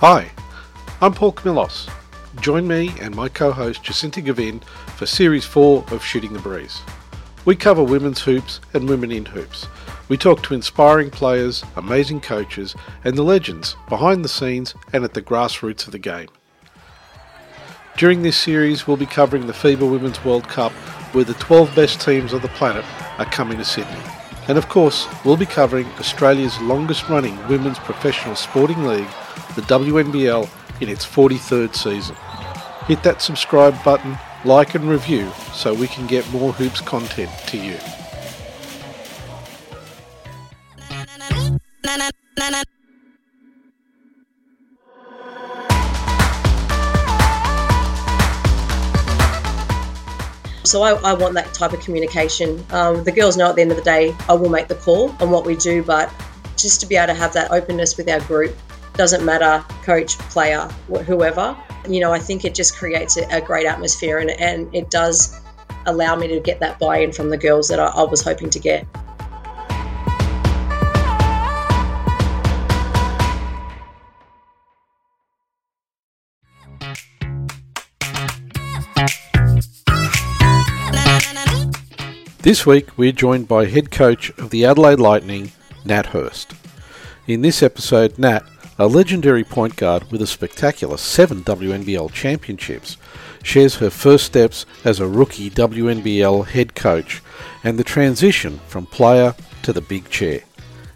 Hi, I'm Paul Camillos. Join me and my co-host Jacinta Gavin for Series 4 of Shooting the Breeze. We cover women's hoops and women in hoops. We talk to inspiring players, amazing coaches, and the legends behind the scenes and at the grassroots of the game. During this series, we'll be covering the FIBA Women's World Cup, where the 12 best teams on the planet are coming to Sydney. And of course, we'll be covering Australia's longest running women's professional sporting league, the WNBL, in its 43rd season. Hit that subscribe button, like and review so we can get more hoops content to you. So I, I, want that type of communication. Um, the girls know at the end of the day, I will make the call on what we do, but just to be able to have that openness with our group, doesn't matter coach, player, whoever. You know, I think it just creates a, a great atmosphere and, and it does allow me to get that buy in from the girls that I, I was hoping to get. This week we're joined by head coach of the Adelaide Lightning, Nat Hurst. In this episode, Nat, a legendary point guard with a spectacular seven WNBL championships, shares her first steps as a rookie WNBL head coach and the transition from player to the big chair.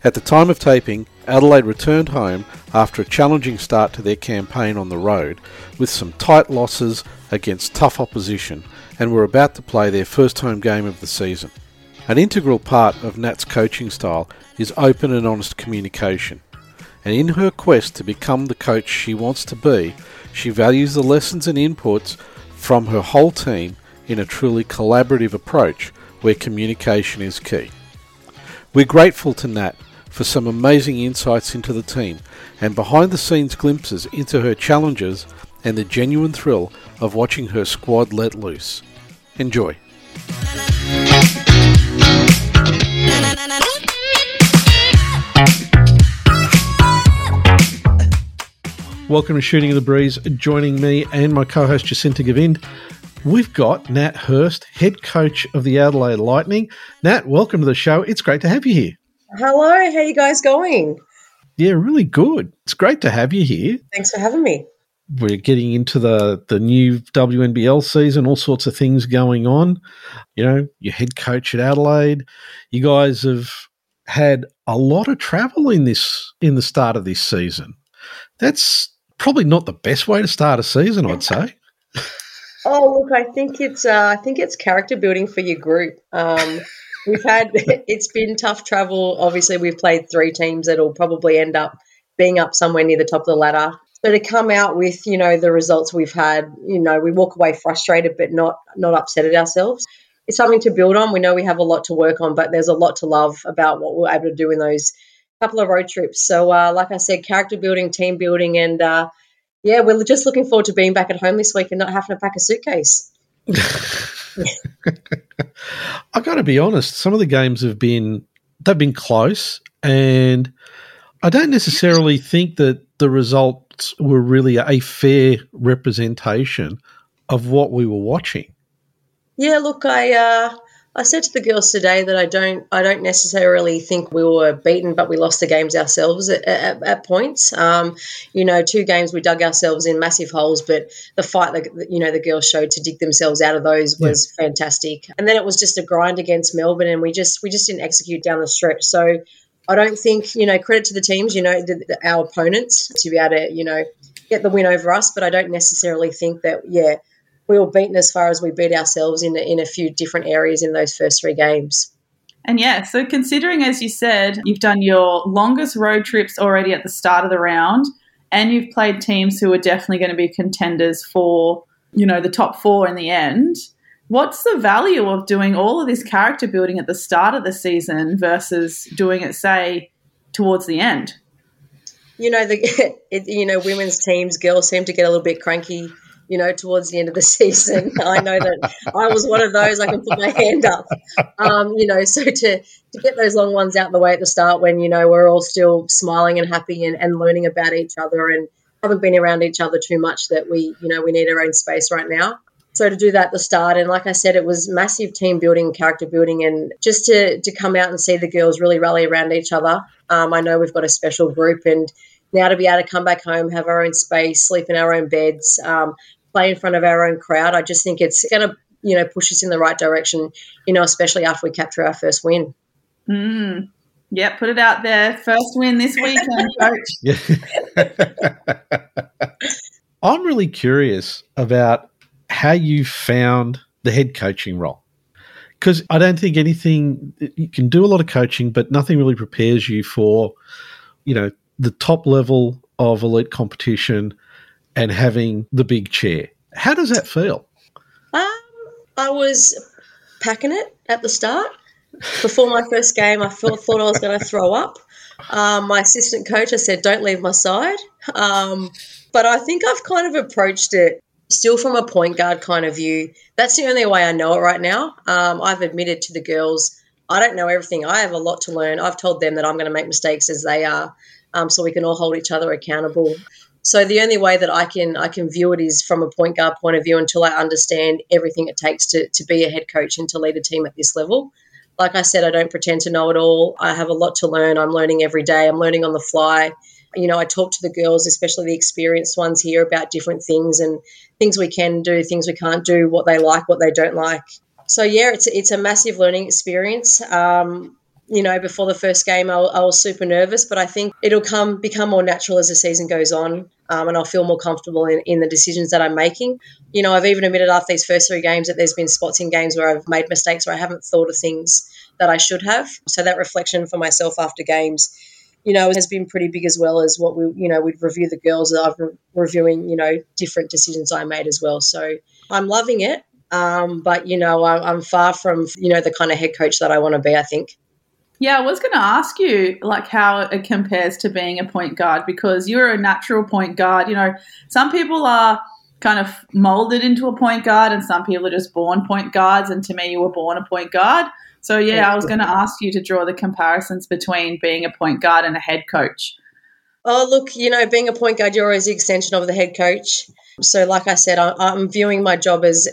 At the time of taping, Adelaide returned home after a challenging start to their campaign on the road with some tight losses against tough opposition and were about to play their first home game of the season. An integral part of Nat's coaching style is open and honest communication. And in her quest to become the coach she wants to be, she values the lessons and inputs from her whole team in a truly collaborative approach where communication is key. We're grateful to Nat for some amazing insights into the team and behind the scenes glimpses into her challenges and the genuine thrill of watching her squad let loose. Enjoy. Welcome to Shooting of the Breeze. Joining me and my co host Jacinta Gavin, we've got Nat Hurst, head coach of the Adelaide Lightning. Nat, welcome to the show. It's great to have you here. Hello, how are you guys going? Yeah, really good. It's great to have you here. Thanks for having me we're getting into the the new WNBL season, all sorts of things going on. You know, your head coach at Adelaide, you guys have had a lot of travel in this in the start of this season. That's probably not the best way to start a season, I'd say. oh, look, I think it's uh, I think it's character building for your group. Um, we've had it's been tough travel. Obviously, we've played three teams that'll probably end up being up somewhere near the top of the ladder. So to come out with, you know, the results we've had, you know, we walk away frustrated but not not upset at ourselves. It's something to build on. We know we have a lot to work on, but there's a lot to love about what we're able to do in those couple of road trips. So, uh, like I said, character building, team building, and uh, yeah, we're just looking forward to being back at home this week and not having to pack a suitcase. I got to be honest. Some of the games have been they've been close, and I don't necessarily think that the results were really a fair representation of what we were watching. Yeah, look, I uh, I said to the girls today that I don't I don't necessarily think we were beaten, but we lost the games ourselves at, at, at points. Um, you know, two games we dug ourselves in massive holes, but the fight that you know the girls showed to dig themselves out of those was yeah. fantastic. And then it was just a grind against Melbourne, and we just we just didn't execute down the stretch. So I don't think you know credit to the teams, you know, the, the, our opponents to be able to you know get the win over us, but I don't necessarily think that, yeah, we were beaten as far as we beat ourselves in, in a few different areas in those first three games. And yeah, so considering, as you said, you've done your longest road trips already at the start of the round, and you've played teams who are definitely going to be contenders for, you know, the top four in the end. What's the value of doing all of this character building at the start of the season versus doing it, say, towards the end? you know, the it, you know women's teams, girls seem to get a little bit cranky. You know, towards the end of the season, I know that I was one of those. I can put my hand up. Um, you know, so to to get those long ones out of the way at the start, when you know we're all still smiling and happy and, and learning about each other and haven't been around each other too much that we, you know, we need our own space right now. So to do that at the start, and like I said, it was massive team building, character building, and just to to come out and see the girls really rally around each other. Um, I know we've got a special group, and now to be able to come back home, have our own space, sleep in our own beds, um, play in front of our own crowd, I just think it's going to you know push us in the right direction. You know, especially after we capture our first win. Mm. Yeah, put it out there. First win this weekend, coach. I'm really curious about how you found the head coaching role. Because I don't think anything, you can do a lot of coaching, but nothing really prepares you for, you know, the top level of elite competition and having the big chair. How does that feel? Um, I was packing it at the start. Before my first game, I thought, thought I was going to throw up. Um, my assistant coach, I said, don't leave my side. Um, but I think I've kind of approached it still from a point guard kind of view. That's the only way I know it right now. Um, I've admitted to the girls, I don't know everything. I have a lot to learn. I've told them that I'm going to make mistakes as they are, um, so we can all hold each other accountable. So the only way that I can I can view it is from a point guard point of view until I understand everything it takes to to be a head coach and to lead a team at this level. Like I said, I don't pretend to know it all. I have a lot to learn. I'm learning every day. I'm learning on the fly. You know, I talk to the girls, especially the experienced ones here, about different things and things we can do, things we can't do, what they like, what they don't like. So yeah, it's it's a massive learning experience. Um, you know, before the first game, I, I, was super nervous, but I think it'll come become more natural as the season goes on, um, and I'll feel more comfortable in, in the decisions that I'm making. You know, I've even admitted after these first three games that there's been spots in games where I've made mistakes where I haven't thought of things that I should have. So that reflection for myself after games, you know, has been pretty big as well as what we, you know, we'd review the girls that I've re- reviewing, you know, different decisions I made as well. So I'm loving it. Um, but you know, I, I'm far from you know the kind of head coach that I want to be. I think. Yeah, I was going to ask you like how it compares to being a point guard because you're a natural point guard. You know, some people are kind of molded into a point guard and some people are just born point guards and to me you were born a point guard. So yeah, I was going to ask you to draw the comparisons between being a point guard and a head coach. Oh, look, you know, being a point guard, you're always the extension of the head coach. So, like I said, I'm viewing my job as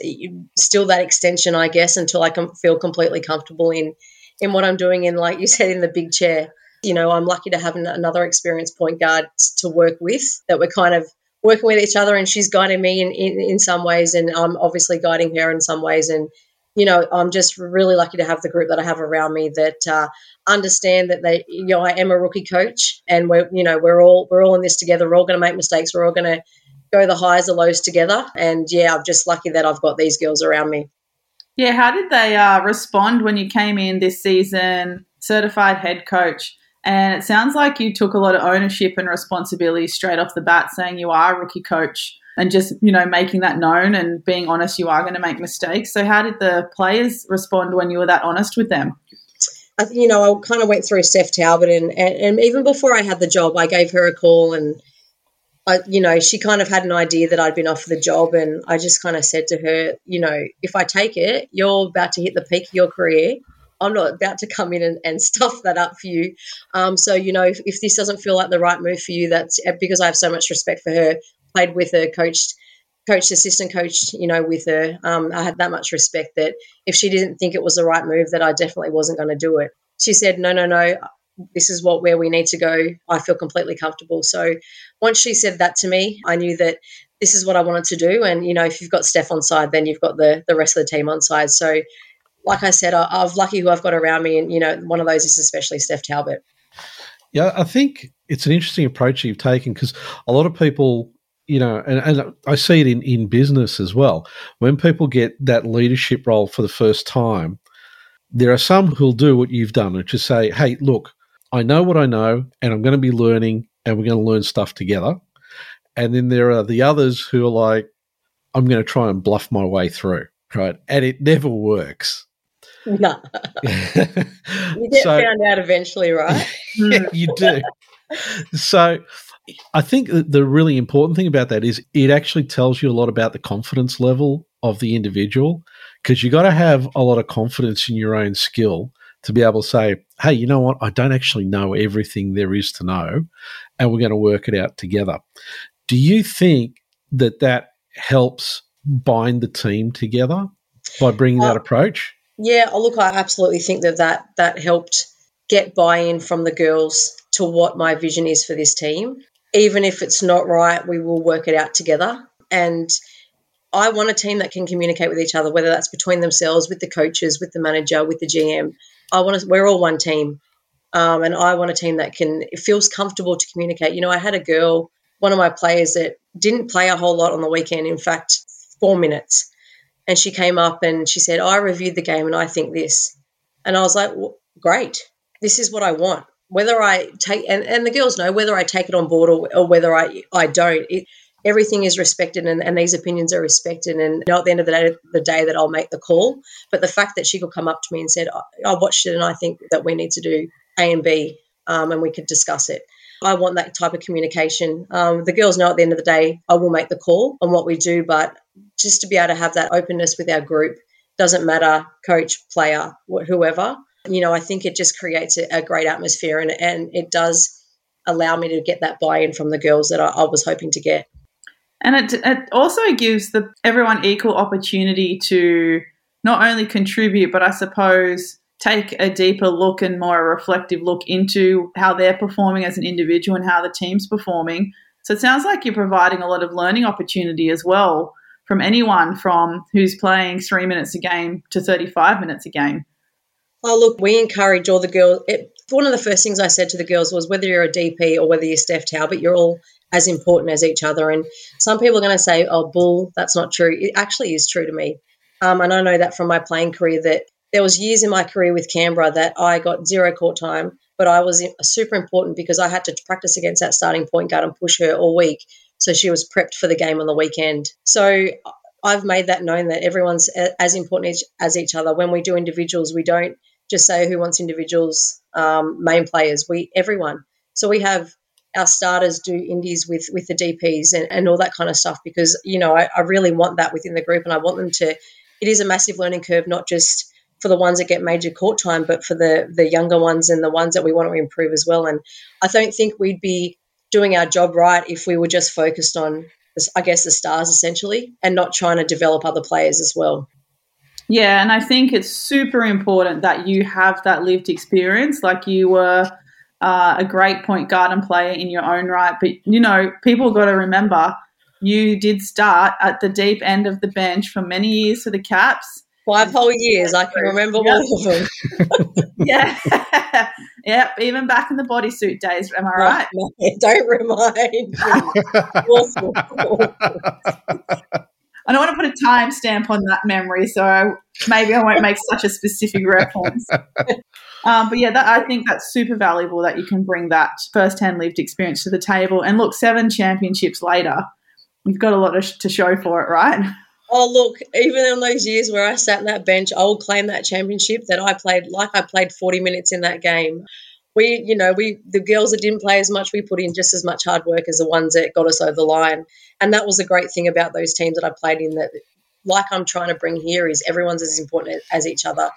still that extension, I guess, until I can feel completely comfortable in in what I'm doing. And like you said, in the big chair, you know, I'm lucky to have another experienced point guard to work with that we're kind of working with each other and she's guiding me in, in, in some ways and I'm obviously guiding her in some ways. And you know I'm just really lucky to have the group that I have around me that uh, understand that they you know I am a rookie coach and we're you know we're all we're all in this together. We're all going to make mistakes. We're all going to go the highs the lows together. And yeah I'm just lucky that I've got these girls around me yeah, how did they uh, respond when you came in this season, certified head coach? And it sounds like you took a lot of ownership and responsibility straight off the bat, saying you are a rookie coach and just, you know, making that known and being honest, you are going to make mistakes. So, how did the players respond when you were that honest with them? You know, I kind of went through Steph Talbot, and, and, and even before I had the job, I gave her a call and I, you know, she kind of had an idea that I'd been offered the job, and I just kind of said to her, you know, if I take it, you're about to hit the peak of your career. I'm not about to come in and, and stuff that up for you. Um, so, you know, if, if, this doesn't feel like the right move for you, that's uh, because I have so much respect for her, played with her, coached, coached, assistant coach, you know, with her. Um, I had that much respect that if she didn't think it was the right move, that I definitely wasn't going to do it. She said, no, no, no, this is what where we need to go. I feel completely comfortable. So once she said that to me, I knew that this is what I wanted to do. And you know, if you've got Steph on side, then you've got the the rest of the team on side. So, like I said, I, I've lucky who I've got around me, and you know, one of those is especially Steph Talbot. Yeah, I think it's an interesting approach you've taken because a lot of people you know, and, and, I see it in, in business as well. When people get that leadership role for the first time, there are some who'll do what you've done, which is say, hey, look, I know what I know, and I'm going to be learning, and we're going to learn stuff together. And then there are the others who are like, I'm going to try and bluff my way through, right? And it never works. No. you get so, found out eventually, right? yeah, you do. So I think the really important thing about that is it actually tells you a lot about the confidence level of the individual because you've got to have a lot of confidence in your own skill to be able to say, hey, you know what? I don't actually know everything there is to know, and we're going to work it out together. Do you think that that helps bind the team together by bringing uh, that approach? Yeah, oh, look, I absolutely think that that, that helped get buy in from the girls to what my vision is for this team. Even if it's not right, we will work it out together. And I want a team that can communicate with each other, whether that's between themselves, with the coaches, with the manager, with the GM. I want to, we're all one team. Um, and I want a team that can, it feels comfortable to communicate. You know, I had a girl, one of my players that didn't play a whole lot on the weekend, in fact, four minutes. And she came up and she said, I reviewed the game and I think this. And I was like, well, great. This is what I want. Whether I take, and, and the girls know whether I take it on board or, or whether I, I don't, it, everything is respected and, and these opinions are respected. And you know, at the end of the day, the day that I'll make the call. But the fact that she could come up to me and said, I, I watched it and I think that we need to do A and B um, and we could discuss it. I want that type of communication. Um, the girls know at the end of the day, I will make the call on what we do, but just to be able to have that openness with our group doesn't matter, coach, player, whoever. You know, I think it just creates a, a great atmosphere and, and it does allow me to get that buy in from the girls that I, I was hoping to get. And it, it also gives the everyone equal opportunity to not only contribute, but I suppose take a deeper look and more a reflective look into how they're performing as an individual and how the team's performing. So it sounds like you're providing a lot of learning opportunity as well from anyone from who's playing three minutes a game to 35 minutes a game. Oh, look, we encourage all the girls. It, one of the first things I said to the girls was whether you're a DP or whether you're Steph Talbot, you're all as important as each other. And some people are going to say, oh, bull, that's not true. It actually is true to me. Um, and I know that from my playing career that there was years in my career with Canberra that I got zero court time, but I was super important because I had to practice against that starting point guard and push her all week. So she was prepped for the game on the weekend. So I've made that known that everyone's as important as each other. When we do individuals, we don't just say who wants individuals, um, main players. We everyone. So we have our starters do indies with with the DPs and, and all that kind of stuff because you know I, I really want that within the group and I want them to. It is a massive learning curve, not just for the ones that get major court time, but for the the younger ones and the ones that we want to improve as well. And I don't think we'd be doing our job right if we were just focused on, I guess, the stars essentially, and not trying to develop other players as well. Yeah, and I think it's super important that you have that lived experience. Like you were uh, a great point guard and player in your own right, but you know, people got to remember you did start at the deep end of the bench for many years for the Caps five whole years. I can remember yep. all of them. yeah. yep. Even back in the bodysuit days. Am I right? No, don't remind. I don't want to put a timestamp on that memory, so maybe I won't make such a specific reference. Um, but yeah, that, I think that's super valuable that you can bring that first-hand lived experience to the table. And look, seven championships later, you've got a lot to show for it, right? Oh, look, even in those years where I sat in that bench, I will claim that championship that I played like I played 40 minutes in that game. We, you know, we the girls that didn't play as much, we put in just as much hard work as the ones that got us over the line. And that was the great thing about those teams that I played in that like I'm trying to bring here is everyone's as important as each other.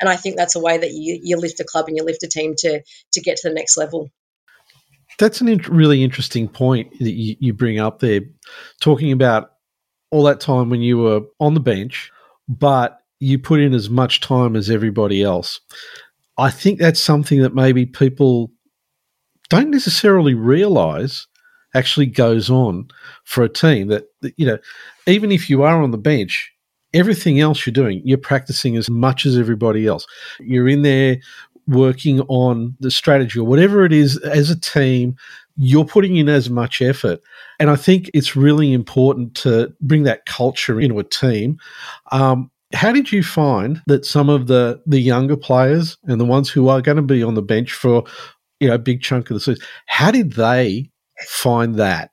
And I think that's a way that you, you lift a club and you lift a team to to get to the next level. That's an in- really interesting point that you, you bring up there, talking about all that time when you were on the bench, but you put in as much time as everybody else. I think that's something that maybe people don't necessarily realize actually goes on for a team that, you know, even if you are on the bench, everything else you're doing, you're practicing as much as everybody else. You're in there working on the strategy or whatever it is as a team you're putting in as much effort. And I think it's really important to bring that culture into a team. Um, how did you find that some of the the younger players and the ones who are going to be on the bench for you know a big chunk of the season, how did they find that?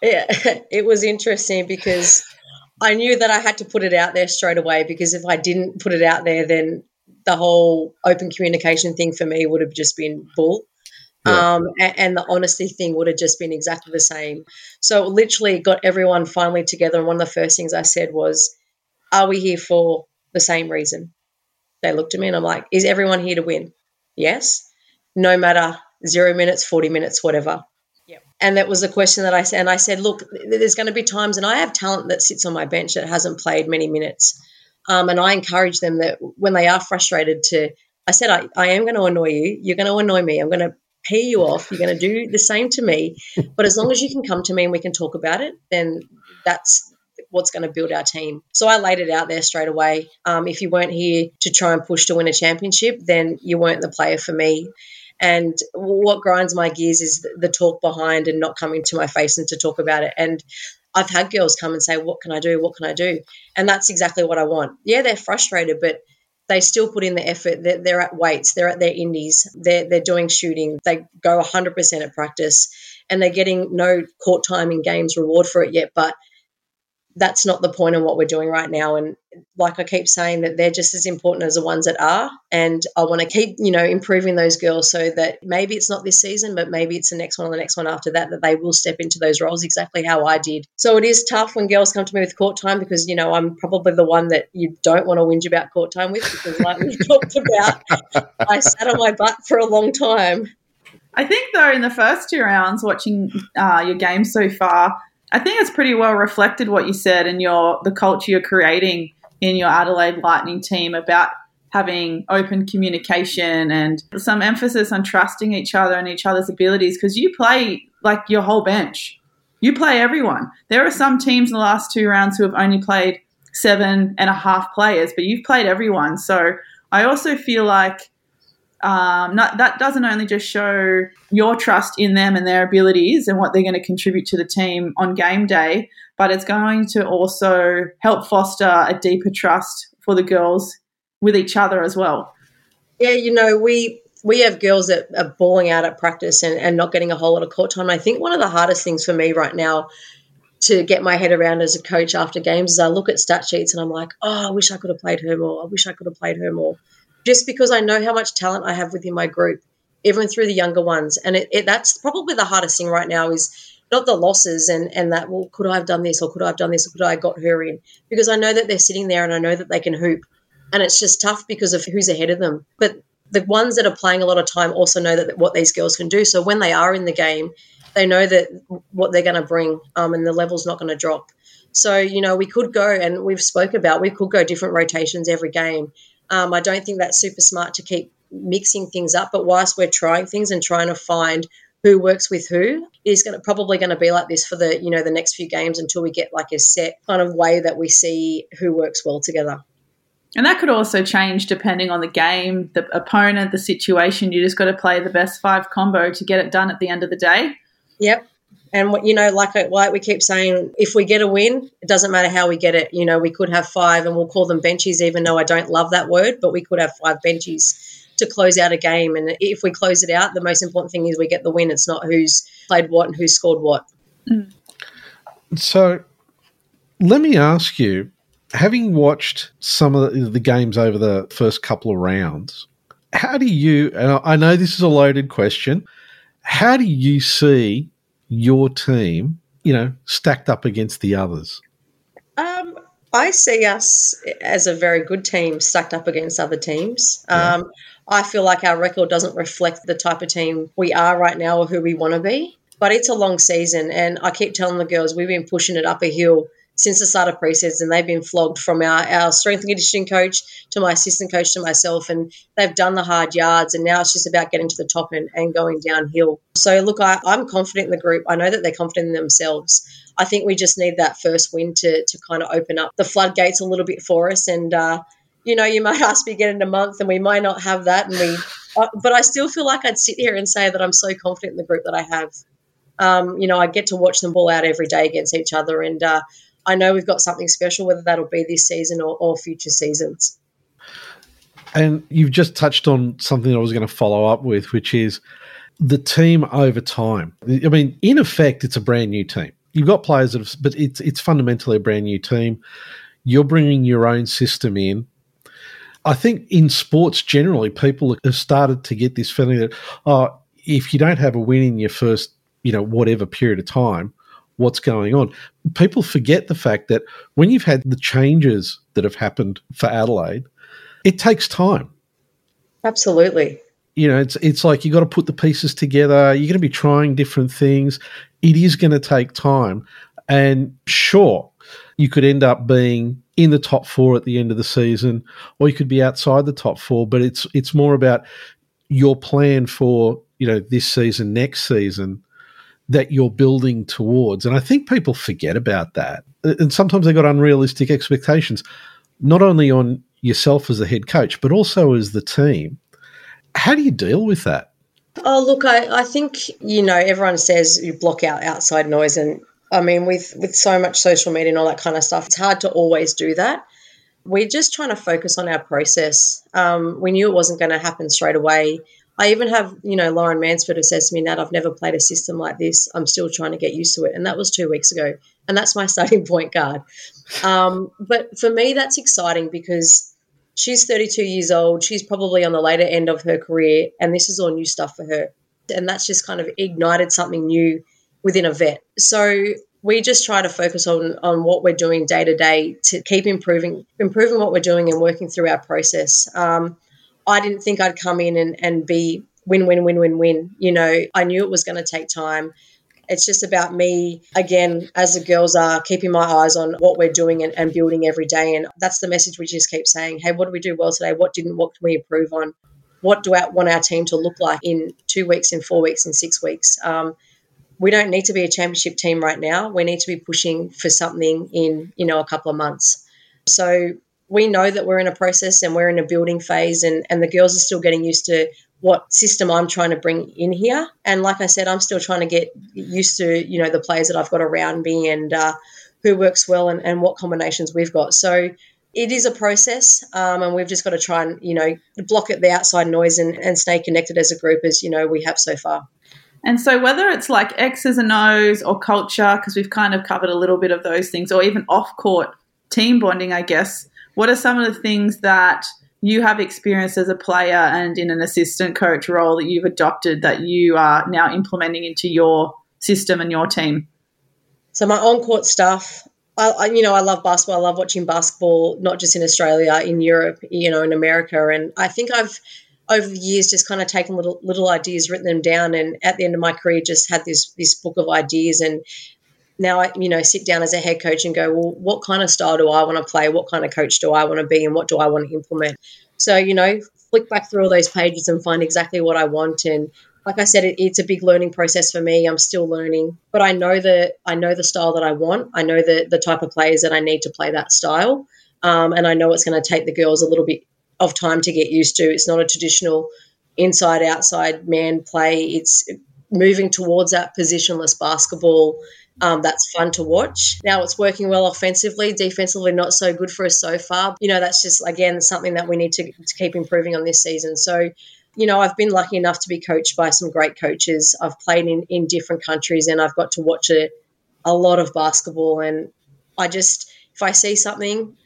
Yeah, it was interesting because I knew that I had to put it out there straight away because if I didn't put it out there, then the whole open communication thing for me would have just been bull. Yeah. Um, and, and, the honesty thing would have just been exactly the same. So literally got everyone finally together. And one of the first things I said was, Are we here for the same reason? They looked at me and I'm like, Is everyone here to win? Yes. No matter zero minutes, 40 minutes, whatever. And that was a question that I said. And I said, look, there's going to be times, and I have talent that sits on my bench that hasn't played many minutes. Um, and I encourage them that when they are frustrated to, I said, I, I am going to annoy you. You're going to annoy me. I'm going to pee you off. You're going to do the same to me. But as long as you can come to me and we can talk about it, then that's what's going to build our team. So I laid it out there straight away. Um, if you weren't here to try and push to win a championship, then you weren't the player for me. And what grinds my gears is the talk behind and not coming to my face and to talk about it. And I've had girls come and say, What can I do? What can I do? And that's exactly what I want. Yeah, they're frustrated, but they still put in the effort. They're, they're at weights, they're at their indies, they're, they're doing shooting, they go 100% at practice, and they're getting no court time in games reward for it yet. But that's not the point of what we're doing right now. And like I keep saying, that they're just as important as the ones that are. And I want to keep, you know, improving those girls so that maybe it's not this season, but maybe it's the next one or the next one after that, that they will step into those roles exactly how I did. So it is tough when girls come to me with court time because, you know, I'm probably the one that you don't want to whinge about court time with because, like we talked about, I sat on my butt for a long time. I think, though, in the first two rounds, watching uh, your game so far, I think it's pretty well reflected what you said and your the culture you're creating in your Adelaide Lightning team about having open communication and some emphasis on trusting each other and each other's abilities because you play like your whole bench. You play everyone. There are some teams in the last two rounds who have only played seven and a half players, but you've played everyone. So I also feel like um, not, that doesn't only just show your trust in them and their abilities and what they're going to contribute to the team on game day, but it's going to also help foster a deeper trust for the girls with each other as well. Yeah, you know, we we have girls that are balling out at practice and, and not getting a whole lot of court time. I think one of the hardest things for me right now to get my head around as a coach after games is I look at stat sheets and I'm like, oh, I wish I could have played her more. I wish I could have played her more just because I know how much talent I have within my group, even through the younger ones. And it, it, that's probably the hardest thing right now is not the losses and, and that, well, could I have done this or could I have done this or could I have got her in? Because I know that they're sitting there and I know that they can hoop. And it's just tough because of who's ahead of them. But the ones that are playing a lot of time also know that what these girls can do. So when they are in the game, they know that what they're going to bring um, and the level's not going to drop. So, you know, we could go and we've spoke about we could go different rotations every game. Um, I don't think that's super smart to keep mixing things up. But whilst we're trying things and trying to find who works with who is going to probably going to be like this for the you know the next few games until we get like a set kind of way that we see who works well together. And that could also change depending on the game, the opponent, the situation. You just got to play the best five combo to get it done at the end of the day. Yep. And you know, like we keep saying, if we get a win, it doesn't matter how we get it. You know, we could have five, and we'll call them benches, even though I don't love that word, but we could have five benches to close out a game. And if we close it out, the most important thing is we get the win. It's not who's played what and who scored what. Mm. So, let me ask you, having watched some of the games over the first couple of rounds, how do you? And I know this is a loaded question. How do you see your team, you know, stacked up against the others? Um, I see us as a very good team stacked up against other teams. Yeah. Um, I feel like our record doesn't reflect the type of team we are right now or who we want to be. But it's a long season, and I keep telling the girls we've been pushing it up a hill since the start of preseason. They've been flogged from our, our strength and conditioning coach to my assistant coach to myself, and they've done the hard yards. And now it's just about getting to the top and, and going downhill. So, look, I, I'm confident in the group. I know that they're confident in themselves. I think we just need that first win to, to kind of open up the floodgates a little bit for us. And, uh, you know, you might ask me again in a month, and we might not have that. And we, uh, but I still feel like I'd sit here and say that I'm so confident in the group that I have. Um, you know, I get to watch them ball out every day against each other, and uh, I know we've got something special, whether that'll be this season or, or future seasons. And you've just touched on something I was going to follow up with, which is the team over time. I mean, in effect, it's a brand new team. You've got players that have, but it's it's fundamentally a brand new team. You're bringing your own system in. I think in sports generally, people have started to get this feeling that, oh, if you don't have a win in your first, you know, whatever period of time, what's going on. People forget the fact that when you've had the changes that have happened for Adelaide, it takes time. Absolutely. you know, it's it's like you got to put the pieces together. You're going to be trying different things. It is going to take time, and sure, you could end up being in the top four at the end of the season, or you could be outside the top four. But it's it's more about your plan for you know this season, next season that you're building towards. And I think people forget about that, and sometimes they've got unrealistic expectations, not only on yourself as the head coach, but also as the team. How do you deal with that? Oh, look, I, I think, you know, everyone says you block out outside noise. And I mean, with, with so much social media and all that kind of stuff, it's hard to always do that. We're just trying to focus on our process. Um, we knew it wasn't going to happen straight away. I even have, you know, Lauren Mansfield who says to me, Nat, I've never played a system like this. I'm still trying to get used to it. And that was two weeks ago. And that's my starting point guard. Um, but for me, that's exciting because she's 32 years old. She's probably on the later end of her career, and this is all new stuff for her. And that's just kind of ignited something new within a vet. So we just try to focus on on what we're doing day to day to keep improving improving what we're doing and working through our process. Um, I didn't think I'd come in and, and be win win win win win. You know, I knew it was going to take time. It's just about me, again, as the girls are, keeping my eyes on what we're doing and, and building every day. And that's the message we just keep saying hey, what do we do well today? What didn't? What can we improve on? What do I want our team to look like in two weeks, in four weeks, in six weeks? Um, we don't need to be a championship team right now. We need to be pushing for something in, you know, a couple of months. So we know that we're in a process and we're in a building phase and, and the girls are still getting used to what system I'm trying to bring in here. And like I said, I'm still trying to get used to, you know, the players that I've got around me and uh, who works well and, and what combinations we've got. So it is a process um, and we've just got to try and, you know, block it, the outside noise and, and stay connected as a group as, you know, we have so far. And so, whether it's like X's and O's or culture, because we've kind of covered a little bit of those things, or even off court team bonding, I guess, what are some of the things that you have experienced as a player and in an assistant coach role that you've adopted that you are now implementing into your system and your team? So my on-court stuff, I, I, you know, I love basketball. I love watching basketball, not just in Australia, in Europe, you know, in America. And I think I've over the years just kind of taken little little ideas, written them down, and at the end of my career, just had this this book of ideas. And now I, you know, sit down as a head coach and go, well, what kind of style do I want to play? What kind of coach do I want to be? And what do I want to implement? So, you know, flick back through all those pages and find exactly what I want. And like I said, it, it's a big learning process for me. I'm still learning, but I know that I know the style that I want. I know the the type of players that I need to play that style, um, and I know it's going to take the girls a little bit of time to get used to. It's not a traditional inside outside man play. It's moving towards that positionless basketball um, that's fun to watch. Now it's working well offensively, defensively not so good for us so far. You know, that's just again something that we need to, to keep improving on this season. So, you know, I've been lucky enough to be coached by some great coaches. I've played in, in different countries and I've got to watch a, a lot of basketball. And I just, if I see something,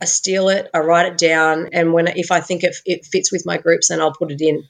I steal it, I write it down, and when if I think it, it fits with my groups, then I'll put it in.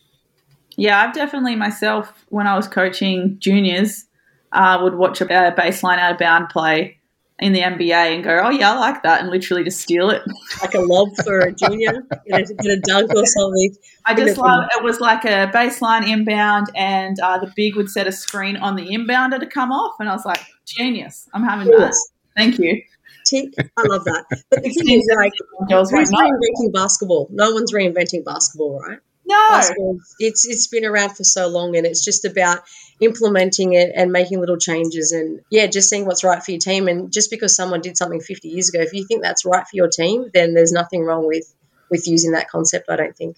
Yeah, I've definitely myself when I was coaching juniors uh, would watch a baseline out of bound play in the NBA and go, oh yeah, I like that, and literally just steal it. Like a lob for a junior, get, a, get a dunk or something. I just love it was like a baseline inbound, and uh, the big would set a screen on the inbounder to come off, and I was like, genius, I'm having that. Thank you. Tick, I love that. But the thing is, like, who's reinventing basketball? No one's reinventing basketball, right? No, it's it's been around for so long, and it's just about implementing it and making little changes and yeah just seeing what's right for your team. And just because someone did something 50 years ago if you think that's right for your team then there's nothing wrong with with using that concept i don't think.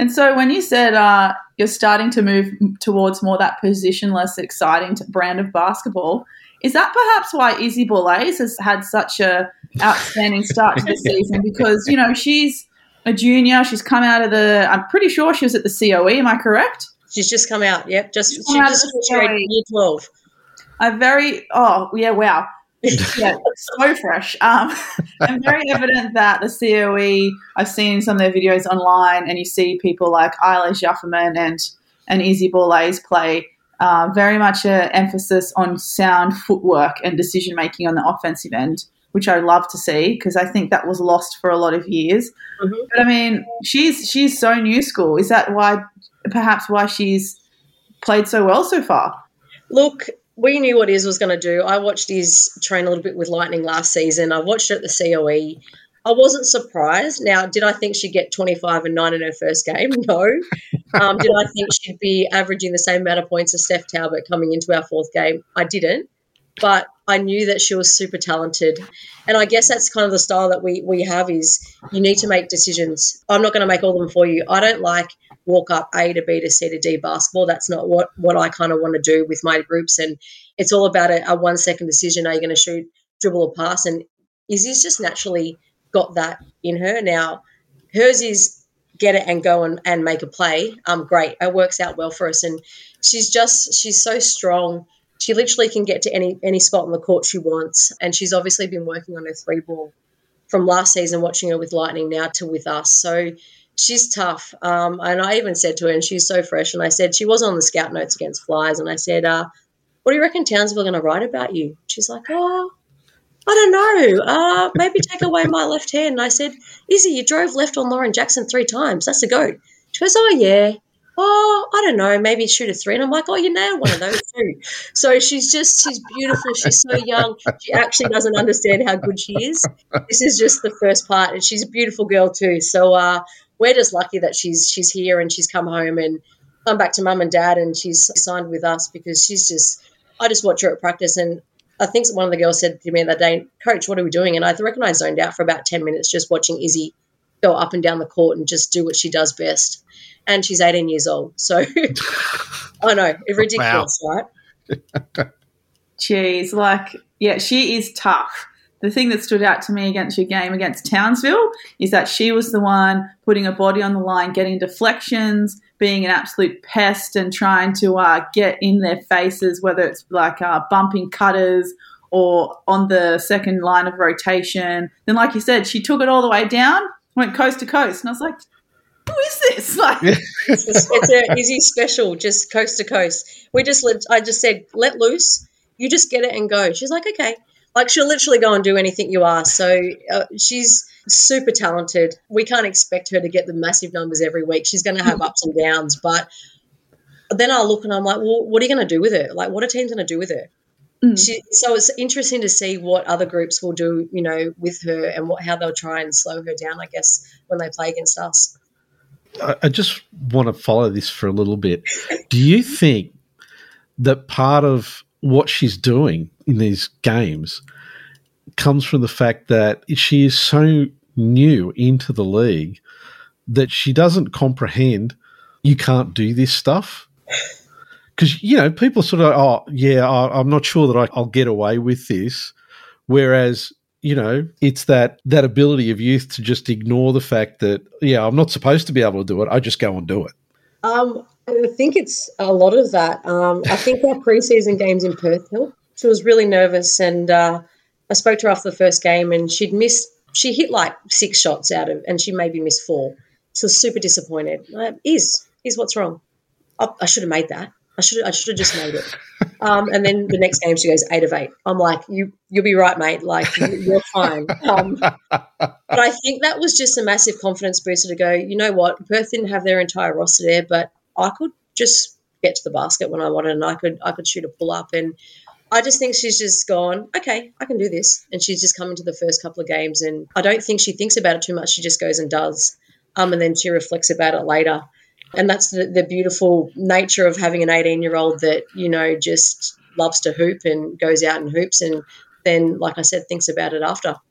And so when you said uh, you're starting to move towards more that positionless exciting brand of basketball is that perhaps why Izzy Borlase has had such a outstanding start to the season? Because you know she's a junior. She's come out of the i'm pretty sure she was at the coe am i correct? She's just come out. Yep, just she just graduated year twelve. A very oh yeah wow. Yeah so fresh. Um, and very evident that the COE I've seen some of their videos online and you see people like Eilish Jafferman and and Izzy Borlase play uh, very much an emphasis on sound footwork and decision making on the offensive end which I love to see because I think that was lost for a lot of years. Mm-hmm. But I mean, she's she's so new school. Is that why perhaps why she's played so well so far. Look, we knew what Iz was going to do. I watched Iz train a little bit with Lightning last season. I watched her at the COE. I wasn't surprised. Now, did I think she'd get 25 and 9 in her first game? No. Um, did I think she'd be averaging the same amount of points as Steph Talbot coming into our fourth game? I didn't. But I knew that she was super talented. And I guess that's kind of the style that we, we have is you need to make decisions. I'm not going to make all of them for you. I don't like walk up A to B to C to D basketball. That's not what, what I kind of want to do with my groups. And it's all about a, a one second decision. Are you going to shoot, dribble, or pass? And Izzy's just naturally got that in her. Now, hers is get it and go and, and make a play. Um, great. It works out well for us. And she's just, she's so strong. She literally can get to any any spot on the court she wants. And she's obviously been working on her three ball from last season, watching her with Lightning now to with us. So she's tough. Um, and I even said to her, and she's so fresh, and I said, she was on the scout notes against Flyers, and I said, uh, what do you reckon Townsville are going to write about you? She's like, oh, I don't know. Uh, maybe take away my left hand. And I said, Izzy, you drove left on Lauren Jackson three times. That's a goat. She goes, oh, yeah. Oh, I don't know. Maybe shoot a three. And I'm like, oh, you nailed one of those too. So she's just, she's beautiful. She's so young. She actually doesn't understand how good she is. This is just the first part. And she's a beautiful girl too. So, uh, we're just lucky that she's she's here and she's come home and come back to mum and dad and she's signed with us because she's just I just watch her at practice and I think one of the girls said to me that day, Coach, what are we doing? And I reckon I zoned out for about 10 minutes just watching Izzy go up and down the court and just do what she does best. And she's 18 years old. So I know, ridiculous, wow. right? Jeez, like, yeah, she is tough the thing that stood out to me against your game against Townsville is that she was the one putting a body on the line, getting deflections, being an absolute pest, and trying to uh, get in their faces, whether it's like uh, bumping cutters or on the second line of rotation. Then, like you said, she took it all the way down, went coast to coast, and I was like, who is this? Like, it's, it's a Izzy special, just coast to coast. We just, let, I just said, let loose. You just get it and go. She's like, okay. Like she'll literally go and do anything you ask. So uh, she's super talented. We can't expect her to get the massive numbers every week. She's going to have ups and downs, but then I'll look and I'm like, well, what are you going to do with her? Like, what are teams going to do with her? Mm. She, so it's interesting to see what other groups will do, you know, with her and what how they'll try and slow her down. I guess when they play against us. I just want to follow this for a little bit. Do you think that part of what she's doing in these games comes from the fact that she is so new into the league that she doesn't comprehend you can't do this stuff. Because, you know, people sort of, oh, yeah, I'm not sure that I'll get away with this. Whereas, you know, it's that, that ability of youth to just ignore the fact that, yeah, I'm not supposed to be able to do it. I just go and do it. Um, I think it's a lot of that. Um, I think our preseason games in Perth. She was really nervous, and uh, I spoke to her after the first game, and she'd missed. She hit like six shots out of, and she maybe missed four. She was super disappointed. Uh, is is what's wrong? I, I should have made that. I should I should have just made it. Um, and then the next game she goes eight of eight. I'm like, you you'll be right, mate. Like you, are fine. Um, but I think that was just a massive confidence booster to go. You know what? Perth didn't have their entire roster there, but I could just get to the basket when I wanted, and I could I could shoot a pull up, and I just think she's just gone, okay, I can do this, and she's just come into the first couple of games, and I don't think she thinks about it too much. She just goes and does, um, and then she reflects about it later, and that's the, the beautiful nature of having an 18 year old that you know just loves to hoop and goes out and hoops, and then, like I said, thinks about it after.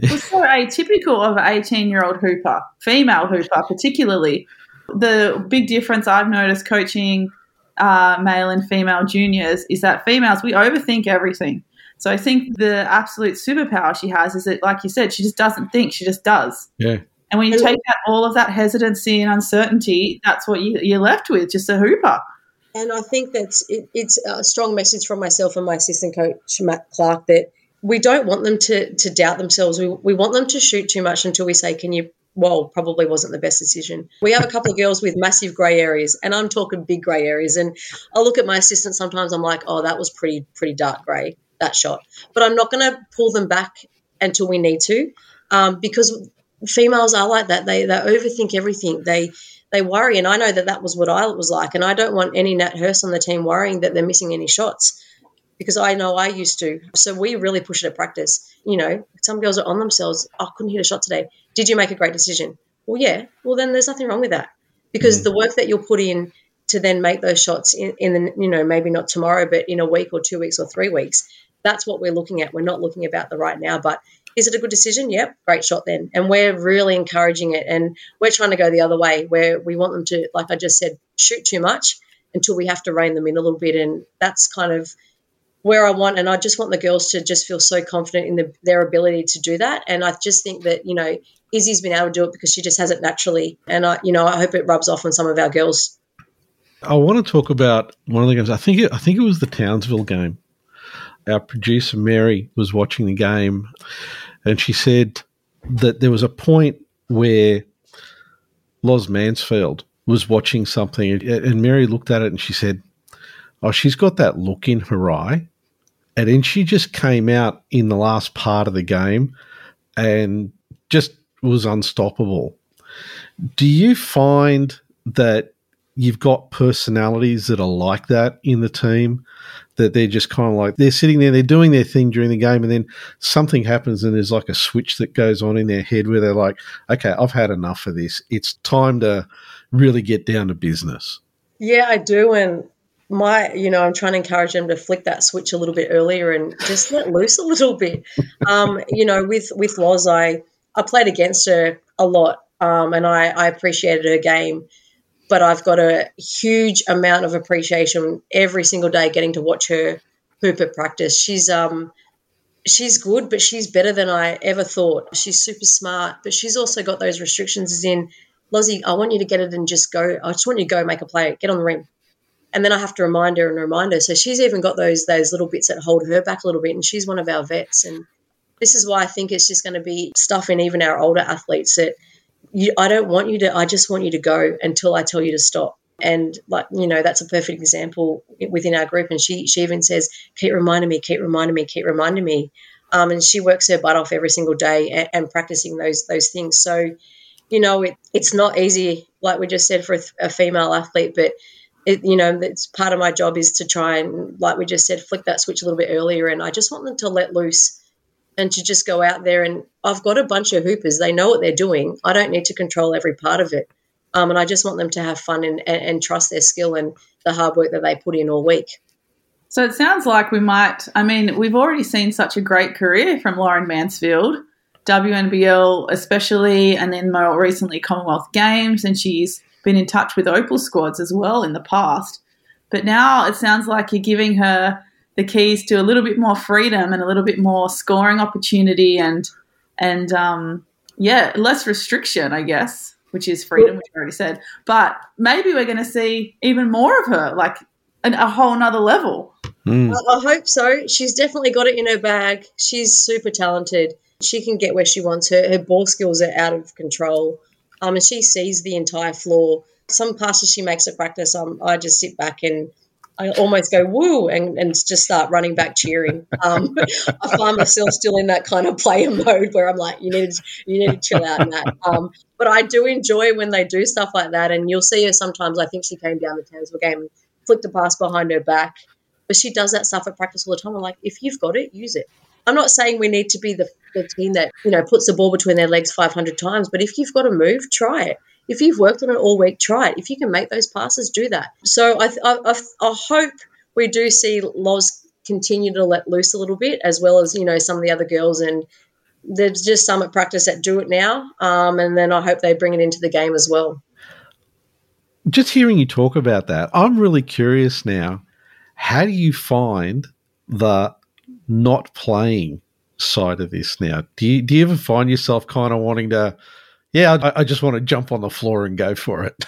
It's so atypical of an 18 year old hooper, female hooper particularly the big difference I've noticed coaching uh, male and female juniors is that females, we overthink everything. So I think the absolute superpower she has is that, like you said, she just doesn't think, she just does. Yeah. And when you take out all of that hesitancy and uncertainty, that's what you, are left with, just a hooper. And I think that's it, it's a strong message from myself and my assistant coach Matt Clark that we don't want them to to doubt themselves. We, we want them to shoot too much until we say, "Can you well, probably wasn't the best decision. We have a couple of girls with massive grey areas, and I'm talking big grey areas. And I look at my assistant sometimes, I'm like, oh, that was pretty, pretty dark grey, that shot. But I'm not going to pull them back until we need to, um, because females are like that. They they overthink everything. They they worry. And I know that that was what I was like. And I don't want any Nat Hurst on the team worrying that they're missing any shots because I know I used to. So we really push it at practice. You know, some girls are on themselves. Oh, I couldn't hit a shot today. Did you make a great decision? Well, yeah. Well, then there's nothing wrong with that because mm. the work that you'll put in to then make those shots in, in the, you know, maybe not tomorrow, but in a week or two weeks or three weeks, that's what we're looking at. We're not looking about the right now, but is it a good decision? Yep, great shot then. And we're really encouraging it. And we're trying to go the other way where we want them to, like I just said, shoot too much until we have to rein them in a little bit. And that's kind of where I want. And I just want the girls to just feel so confident in the, their ability to do that. And I just think that, you know, Izzy's been able to do it because she just has it naturally. And I, you know, I hope it rubs off on some of our girls. I want to talk about one of the games. I think it, I think it was the Townsville game. Our producer Mary was watching the game, and she said that there was a point where Loz Mansfield was watching something, and Mary looked at it and she said, "Oh, she's got that look in her eye," and then she just came out in the last part of the game and just was unstoppable. Do you find that you've got personalities that are like that in the team? That they're just kind of like they're sitting there, they're doing their thing during the game, and then something happens, and there's like a switch that goes on in their head where they're like, "Okay, I've had enough of this. It's time to really get down to business." Yeah, I do, and my, you know, I'm trying to encourage them to flick that switch a little bit earlier and just let loose a little bit. Um, you know, with with Loz, I I played against her a lot, um, and I, I appreciated her game but I've got a huge amount of appreciation every single day getting to watch her hoop at practice. She's um she's good, but she's better than I ever thought. She's super smart, but she's also got those restrictions as in Lozzie, I want you to get it and just go. I just want you to go make a play, get on the ring. And then I have to remind her and remind her. So she's even got those those little bits that hold her back a little bit. And she's one of our vets. And this is why I think it's just going to be stuff in even our older athletes that – you, I don't want you to, I just want you to go until I tell you to stop. And like, you know, that's a perfect example within our group. And she, she even says, keep reminding me, keep reminding me, keep reminding me. Um, and she works her butt off every single day and, and practicing those, those things. So, you know, it, it's not easy, like we just said, for a, a female athlete, but it, you know, it's part of my job is to try and, like we just said, flick that switch a little bit earlier. And I just want them to let loose and to just go out there and I've got a bunch of hoopers. They know what they're doing. I don't need to control every part of it. Um, and I just want them to have fun and, and, and trust their skill and the hard work that they put in all week. So it sounds like we might, I mean, we've already seen such a great career from Lauren Mansfield, WNBL especially, and then more recently Commonwealth Games, and she's been in touch with Opal squads as well in the past. But now it sounds like you're giving her the keys to a little bit more freedom and a little bit more scoring opportunity and and um, yeah, less restriction, I guess, which is freedom, which I already said. But maybe we're going to see even more of her, like an, a whole nother level. Mm. I, I hope so. She's definitely got it in her bag. She's super talented. She can get where she wants. Her her ball skills are out of control. Um, and she sees the entire floor. Some passes she makes at practice, um, I just sit back and I almost go woo and, and just start running back cheering. Um, I find myself still in that kind of player mode where I'm like, you need to, you need to chill out, Matt. Um, but I do enjoy when they do stuff like that, and you'll see her sometimes. I think she came down the Townsville game and flicked a pass behind her back, but she does that stuff at practice all the time. I'm like, if you've got it, use it. I'm not saying we need to be the, the team that you know puts the ball between their legs 500 times, but if you've got a move, try it if you've worked on it all week, try it. If you can make those passes, do that. So I, I, I hope we do see Loz continue to let loose a little bit, as well as you know some of the other girls. And there's just some at practice that do it now, um, and then I hope they bring it into the game as well. Just hearing you talk about that, I'm really curious now. How do you find the not playing side of this now? Do you, do you ever find yourself kind of wanting to? Yeah, I, I just want to jump on the floor and go for it.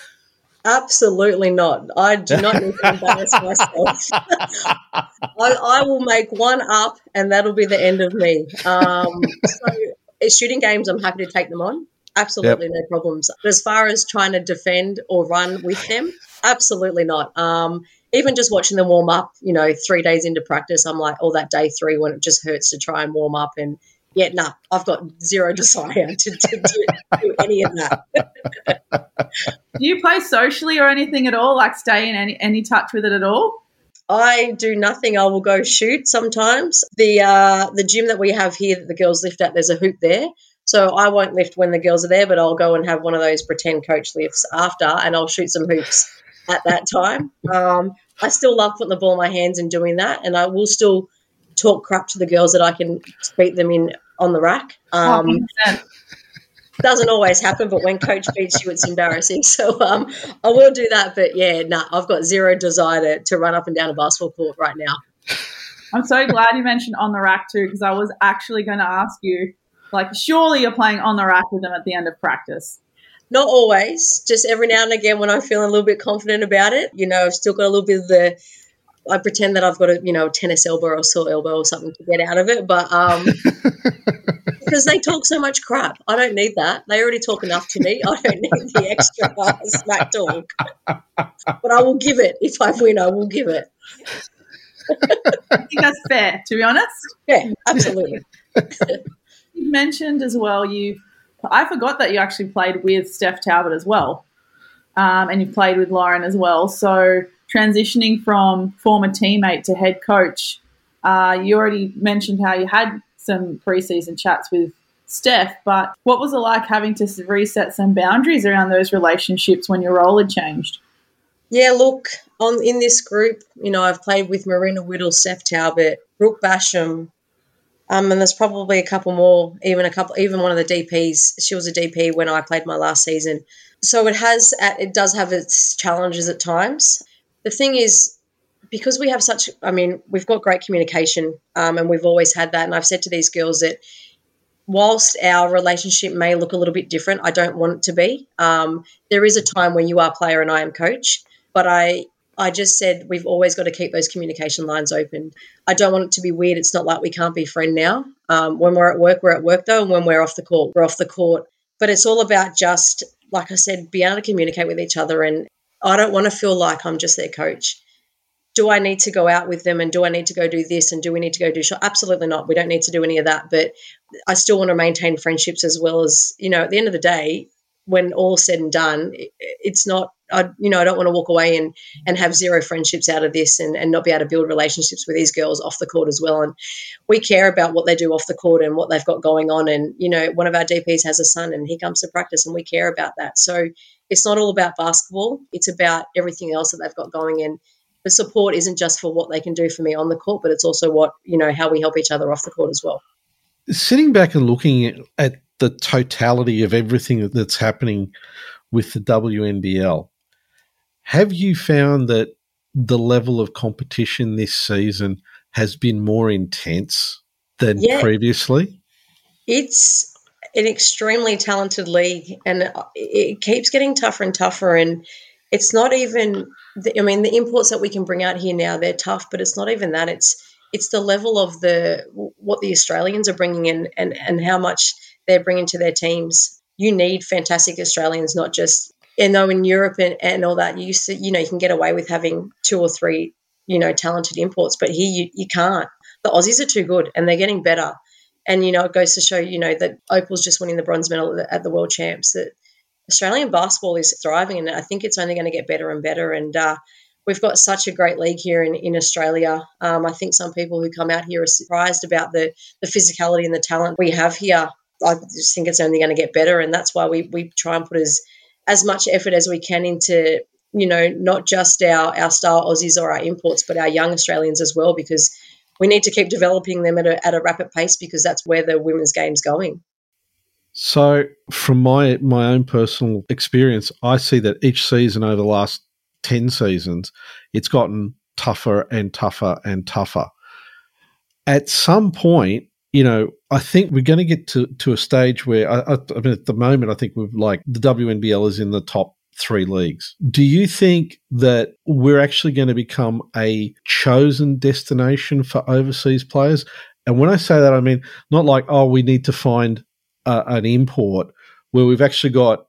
Absolutely not. I do not need to embarrass myself. I, I, will make one up, and that'll be the end of me. Um, so, shooting games, I'm happy to take them on. Absolutely yep. no problems. But as far as trying to defend or run with them, absolutely not. Um, even just watching them warm up, you know, three days into practice, I'm like, oh, that day three when it just hurts to try and warm up and yeah, nah, I've got zero desire to, to, to do any of that. do you play socially or anything at all? Like stay in any any touch with it at all? I do nothing. I will go shoot sometimes. The uh, the gym that we have here that the girls lift at, there's a hoop there. So I won't lift when the girls are there, but I'll go and have one of those pretend coach lifts after, and I'll shoot some hoops at that time. Um, I still love putting the ball in my hands and doing that, and I will still talk crap to the girls that I can beat them in on the rack. Um, doesn't always happen, but when coach beats you, it's embarrassing. So um, I will do that. But yeah, no, nah, I've got zero desire to, to run up and down a basketball court right now. I'm so glad you mentioned on the rack too, because I was actually going to ask you, like, surely you're playing on the rack with them at the end of practice. Not always, just every now and again when I'm feeling a little bit confident about it. You know, I've still got a little bit of the I pretend that I've got a you know tennis elbow or sore elbow or something to get out of it, but um, because they talk so much crap, I don't need that. They already talk enough to me. I don't need the extra smack talk. but I will give it if I win. I will give it. I think that's fair, to be honest. Yeah, absolutely. you mentioned as well. You, I forgot that you actually played with Steph Talbot as well, um, and you played with Lauren as well. So transitioning from former teammate to head coach, uh, you already mentioned how you had some preseason chats with Steph, but what was it like having to reset some boundaries around those relationships when your role had changed? Yeah, look, on in this group, you know, I've played with Marena Whittle, Steph Talbot, Brooke Basham, um, and there's probably a couple more, even a couple, even one of the DPs. She was a DP when I played my last season. So it has, it does have its challenges at times the thing is, because we have such, I mean, we've got great communication um, and we've always had that. And I've said to these girls that whilst our relationship may look a little bit different, I don't want it to be. Um, there is a time when you are player and I am coach, but I, I just said we've always got to keep those communication lines open. I don't want it to be weird. It's not like we can't be friend now. Um, when we're at work, we're at work though, and when we're off the court, we're off the court. But it's all about just, like I said, be able to communicate with each other and I don't want to feel like I'm just their coach. Do I need to go out with them and do I need to go do this and do we need to go do show? Absolutely not. We don't need to do any of that. But I still want to maintain friendships as well as, you know, at the end of the day, when all's said and done, it's not, I, you know, I don't want to walk away and, and have zero friendships out of this and, and not be able to build relationships with these girls off the court as well. And we care about what they do off the court and what they've got going on. And, you know, one of our DPs has a son and he comes to practice and we care about that. So it's not all about basketball, it's about everything else that they've got going. And the support isn't just for what they can do for me on the court, but it's also what, you know, how we help each other off the court as well. Sitting back and looking at, the totality of everything that's happening with the WNBL, have you found that the level of competition this season has been more intense than yeah. previously? It's an extremely talented league, and it keeps getting tougher and tougher. And it's not even. The, I mean, the imports that we can bring out here now they're tough, but it's not even that. It's it's the level of the what the Australians are bringing in, and and how much they're bringing to their teams. You need fantastic Australians, not just. And though in Europe and, and all that, you to, you know, you can get away with having two or three, you know, talented imports, but here you, you can't. The Aussies are too good, and they're getting better. And, you know, it goes to show, you know, that Opal's just winning the bronze medal at the World Champs, that Australian basketball is thriving. And I think it's only going to get better and better. And uh, we've got such a great league here in, in Australia. Um, I think some people who come out here are surprised about the, the physicality and the talent we have here. I just think it's only going to get better. And that's why we, we try and put as, as much effort as we can into, you know, not just our, our star Aussies or our imports, but our young Australians as well, because – we need to keep developing them at a, at a rapid pace because that's where the women's game's going. So, from my my own personal experience, I see that each season over the last ten seasons, it's gotten tougher and tougher and tougher. At some point, you know, I think we're going to get to, to a stage where I, I, I mean, at the moment, I think we've like the WNBL is in the top three leagues. Do you think that we're actually going to become a chosen destination for overseas players? And when I say that, I mean not like, oh, we need to find uh, an import where we've actually got,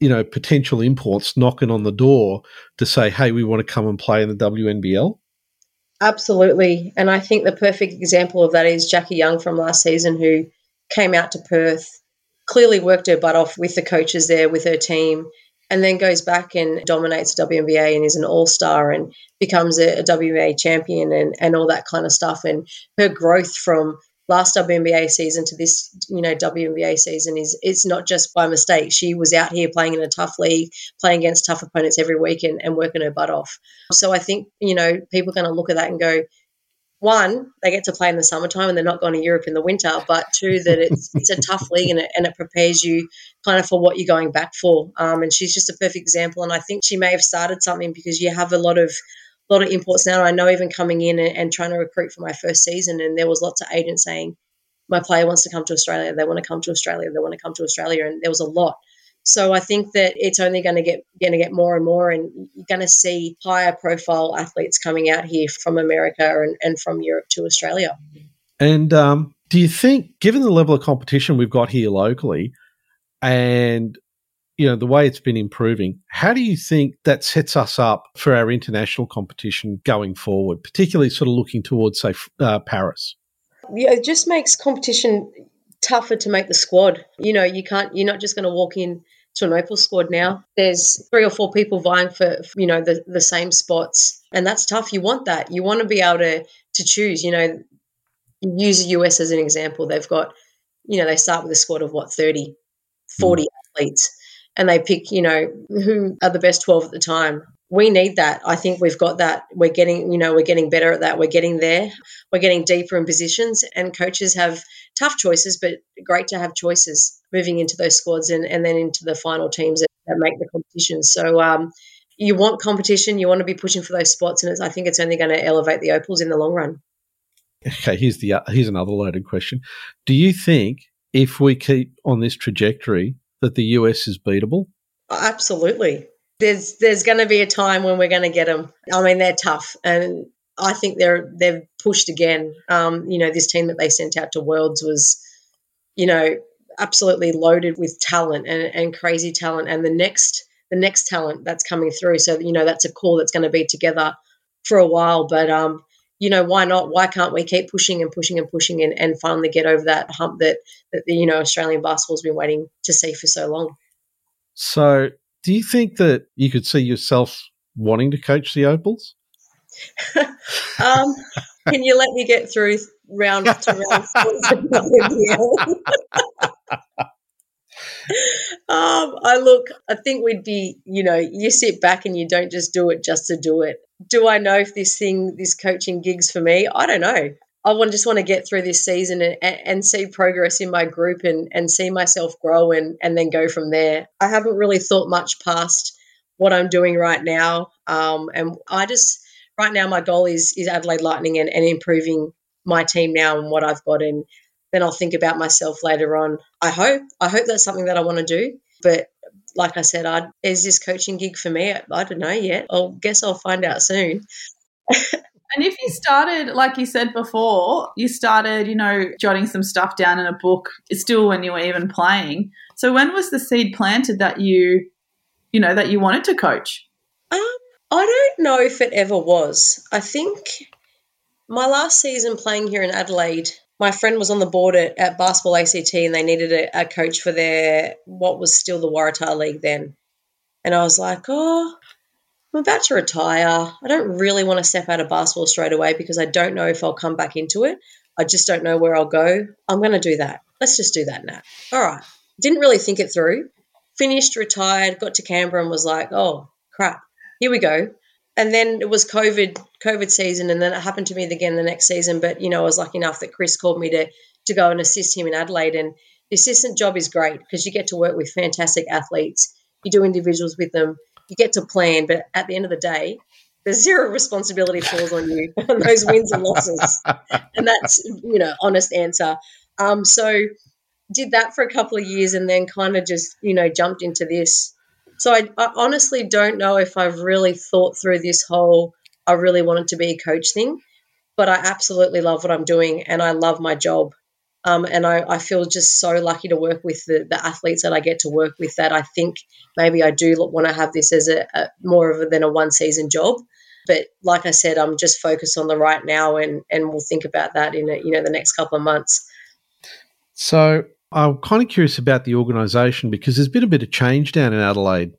you know, potential imports knocking on the door to say, hey, we want to come and play in the WNBL? Absolutely. And I think the perfect example of that is Jackie Young from last season, who came out to Perth, clearly worked her butt off with the coaches there, with her team, and then goes back and dominates WNBA and is an all star and becomes a, a WNBA champion and, and all that kind of stuff. And her growth from last WNBA season to this, you know, WNBA season is it's not just by mistake. She was out here playing in a tough league, playing against tough opponents every week and, and working her butt off. So I think, you know, people are going to look at that and go, one, they get to play in the summertime and they're not going to Europe in the winter, but two, that it's it's a tough league and it, and it prepares you kind of for what you're going back for. Um, and she's just a perfect example. And I think she may have started something because you have a lot of a lot of imports now. I know even coming in and, and trying to recruit for my first season, and there was lots of agents saying, "My player wants to come to Australia. They want to come to Australia. They want to come to Australia," and there was a lot. So I think that it's only going to get going to get more and more, and you're going to see higher profile athletes coming out here from America and, and from Europe to Australia. And um, do you think, given the level of competition we've got here locally, and you know the way it's been improving, how do you think that sets us up for our international competition going forward, particularly sort of looking towards, say, uh, Paris? Yeah, it just makes competition tougher to make the squad. You know, you can't. You're not just going to walk in to an Opal squad now. There's three or four people vying for, you know, the, the same spots. And that's tough. You want that. You want to be able to, to choose, you know, use the US as an example. They've got, you know, they start with a squad of what, 30, 40 mm. athletes. And they pick, you know, who are the best 12 at the time we need that. I think we've got that. We're getting, you know, we're getting better at that. We're getting there. We're getting deeper in positions, and coaches have tough choices, but great to have choices moving into those squads and, and then into the final teams that, that make the competition. So um, you want competition. You want to be pushing for those spots, and I think it's only going to elevate the Opals in the long run. Okay, here's the uh, here's another loaded question. Do you think if we keep on this trajectory that the US is beatable? Absolutely there's there's going to be a time when we're going to get them. I mean, they're tough, and I think they're they've pushed again. Um, you know, this team that they sent out to Worlds was, you know, absolutely loaded with talent and, and crazy talent, and the next the next talent that's coming through. So you know, that's a core that's going to be together for a while. But um, you know, why not? Why can't we keep pushing and pushing and pushing and, and finally get over that hump that that the you know Australian basketball's been waiting to see for so long? So do you think that you could see yourself wanting to coach the Opals? um, can you let me get through round to round um, I look, I think we'd be, you know, you sit back and you don't just do it just to do it. Do I know if this thing, this coaching gig's for me? I don't know. I want just want to get through this season and, and see progress in my group and, and see myself grow and, and then go from there. I haven't really thought much past what I'm doing right now. Um, and I just, right now, my goal is, is Adelaide Lightning and, and improving my team now and what I've got. And then I'll think about myself later on. I hope, I hope that's something that I want to do. But like I said, I, is this coaching gig for me? I, I don't know yet. I guess I'll find out soon. And if you started, like you said before, you started, you know, jotting some stuff down in a book, still when you were even playing. So when was the seed planted that you, you know, that you wanted to coach? Um, I don't know if it ever was. I think my last season playing here in Adelaide, my friend was on the board at, at Basketball ACT and they needed a, a coach for their, what was still the Waratah League then. And I was like, oh, I'm about to retire. I don't really want to step out of basketball straight away because I don't know if I'll come back into it. I just don't know where I'll go. I'm going to do that. Let's just do that, now. All right. Didn't really think it through. Finished, retired, got to Canberra and was like, oh, crap, here we go. And then it was COVID, COVID season, and then it happened to me again the next season. But you know, I was lucky enough that Chris called me to to go and assist him in Adelaide. And the assistant job is great because you get to work with fantastic athletes. You do individuals with them you get to plan, but at the end of the day, the zero responsibility falls on you on those wins and losses, and that's you know honest answer. Um, so did that for a couple of years, and then kind of just you know jumped into this. So I, I honestly don't know if I've really thought through this whole I really wanted to be a coach thing, but I absolutely love what I'm doing, and I love my job. Um, and I, I, feel just so lucky to work with the, the, athletes that I get to work with that I think maybe I do want to have this as a, a more of a, than a one season job. But like I said, I'm just focused on the right now, and and we'll think about that in a, you know the next couple of months. So I'm kind of curious about the organisation because there's been a bit of change down in Adelaide.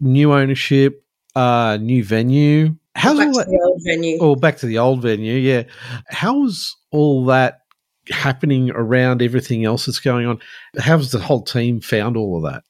New ownership, uh, new venue. How's back all to that? the old venue. Oh, back to the old venue. Yeah. How's all that happening around everything else that's going on? How's the whole team found all of that?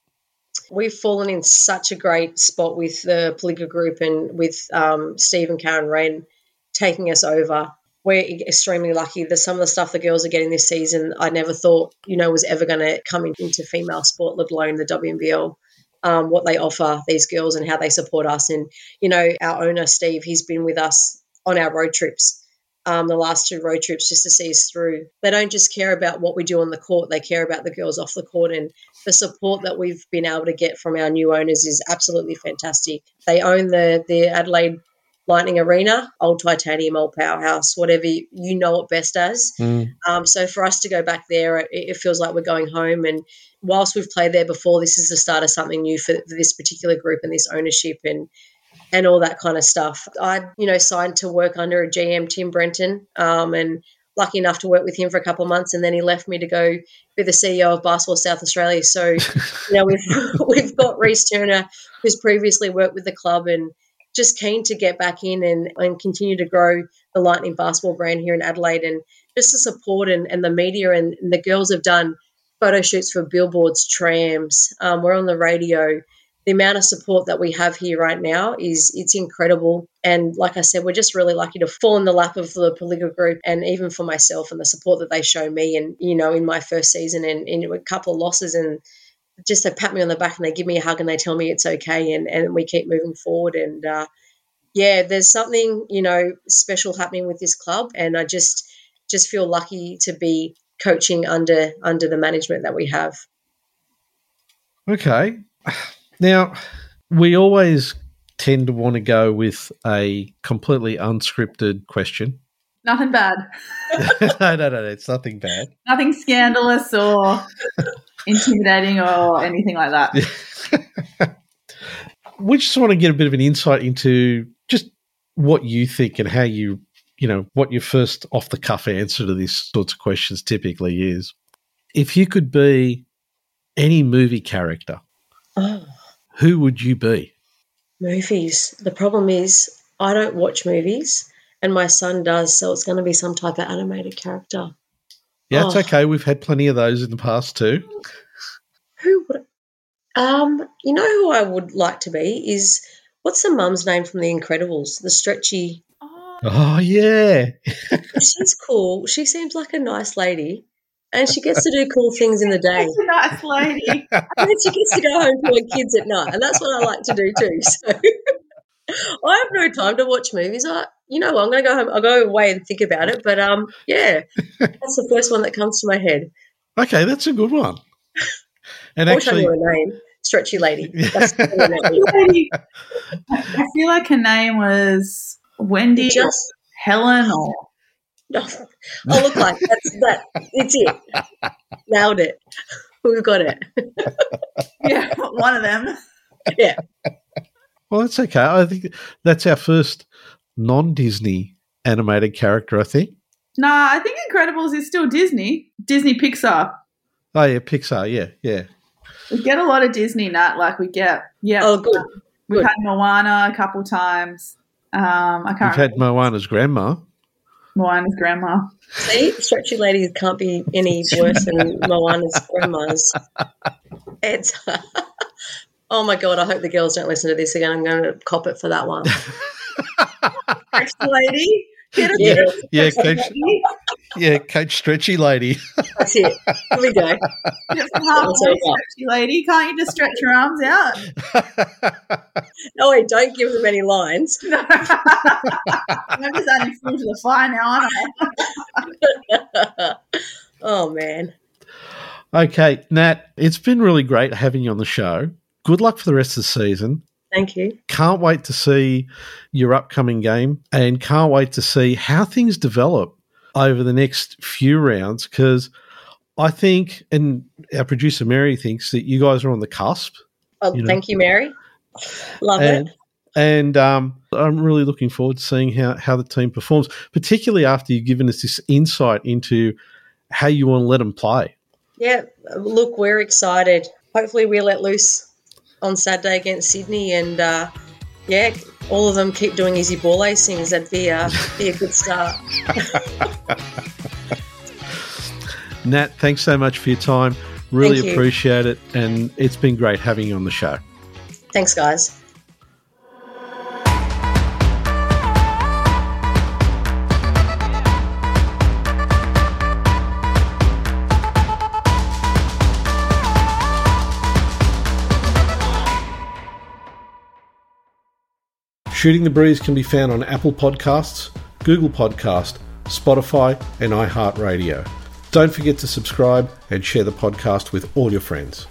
We've fallen in such a great spot with the Pelligra Group and with um, Steve and Karen Wren taking us over. We're extremely lucky. that some of the stuff the girls are getting this season, I never thought you know was ever going to come in, into female sport, let alone the WNBL. Um, what they offer these girls and how they support us, and you know our owner Steve, he's been with us on our road trips um, the last two road trips just to see us through. They don't just care about what we do on the court, they care about the girls off the court. And the support that we've been able to get from our new owners is absolutely fantastic. They own the, the Adelaide Lightning Arena, old titanium, old powerhouse, whatever you, you know it best as. Mm. Um, so for us to go back there, it, it, feels like we're going home. And whilst we've played there before, this is the start of something new for, for this particular group and this ownership. And and all that kind of stuff. I, you know, signed to work under a GM, Tim Brenton, um, and lucky enough to work with him for a couple of months, and then he left me to go be the CEO of Basketball South Australia. So, you know, we've we've got Reese Turner, who's previously worked with the club, and just keen to get back in and, and continue to grow the Lightning basketball brand here in Adelaide, and just the support and, and the media and, and the girls have done photo shoots for billboards, trams. Um, we're on the radio the amount of support that we have here right now is it's incredible. And like I said, we're just really lucky to fall in the lap of the Pelligra group and even for myself and the support that they show me and, you know, in my first season and in a couple of losses and just they pat me on the back and they give me a hug and they tell me it's okay and, and we keep moving forward. And uh, yeah, there's something, you know, special happening with this club. And I just just feel lucky to be coaching under under the management that we have. Okay. Now, we always tend to want to go with a completely unscripted question. Nothing bad. no, no, no, it's nothing bad. Nothing scandalous or intimidating or anything like that. we just want to get a bit of an insight into just what you think and how you, you know, what your first off the cuff answer to these sorts of questions typically is. If you could be any movie character, oh who would you be? Movies. The problem is, I don't watch movies, and my son does, so it's going to be some type of animated character. Yeah, it's oh. okay. We've had plenty of those in the past too. Who would? Um, you know who I would like to be is what's the mum's name from The Incredibles? The stretchy. Oh, oh yeah. She's cool. She seems like a nice lady and she gets to do cool things in the day. She's a nice lady. and then she gets to go home to her kids at night, and that's what I like to do too. So I have no time to watch movies. I, you know, I'm going to go home. I'll go away and think about it. But um, yeah, that's the first one that comes to my head. Okay, that's a good one. And I'll actually, her name, Stretchy Lady. lady. I feel like her name was Wendy, just Helen, or no, I look like that's that. It's it. Nailed it. We've got it. yeah, one of them. Yeah. Well, that's okay. I think that's our first non-Disney animated character. I think. Nah, I think Incredibles is still Disney. Disney Pixar. Oh yeah, Pixar. Yeah, yeah. We get a lot of Disney, Nat. Like we get, yeah. Oh, good. We've good. had Moana a couple times. Um, I can't. We've had Moana's grandma. Moana's grandma. See, stretchy ladies can't be any worse than Moana's grandmas. It's. oh my god! I hope the girls don't listen to this again. I'm going to cop it for that one. Stretchy lady. Get yeah, yeah, coach, yeah, coach stretchy lady. That's it. Here we go. stretchy lady. Can't you just stretch your arms out? no, wait, don't give them any lines. No. I'm just adding fuel to the fire now, aren't I? oh man. Okay, Nat, it's been really great having you on the show. Good luck for the rest of the season. Thank you. Can't wait to see your upcoming game and can't wait to see how things develop over the next few rounds because I think, and our producer Mary thinks that you guys are on the cusp. Oh, you know? thank you, Mary. Love and, it. And um, I'm really looking forward to seeing how, how the team performs, particularly after you've given us this insight into how you want to let them play. Yeah, look, we're excited. Hopefully, we let loose on Saturday against Sydney, and uh, yeah, all of them keep doing easy ball acings. That'd be, uh, be a good start. Nat, thanks so much for your time. Really appreciate it, and it's been great having you on the show. Thanks, guys. Shooting the Breeze can be found on Apple Podcasts, Google Podcast, Spotify, and iHeartRadio. Don't forget to subscribe and share the podcast with all your friends.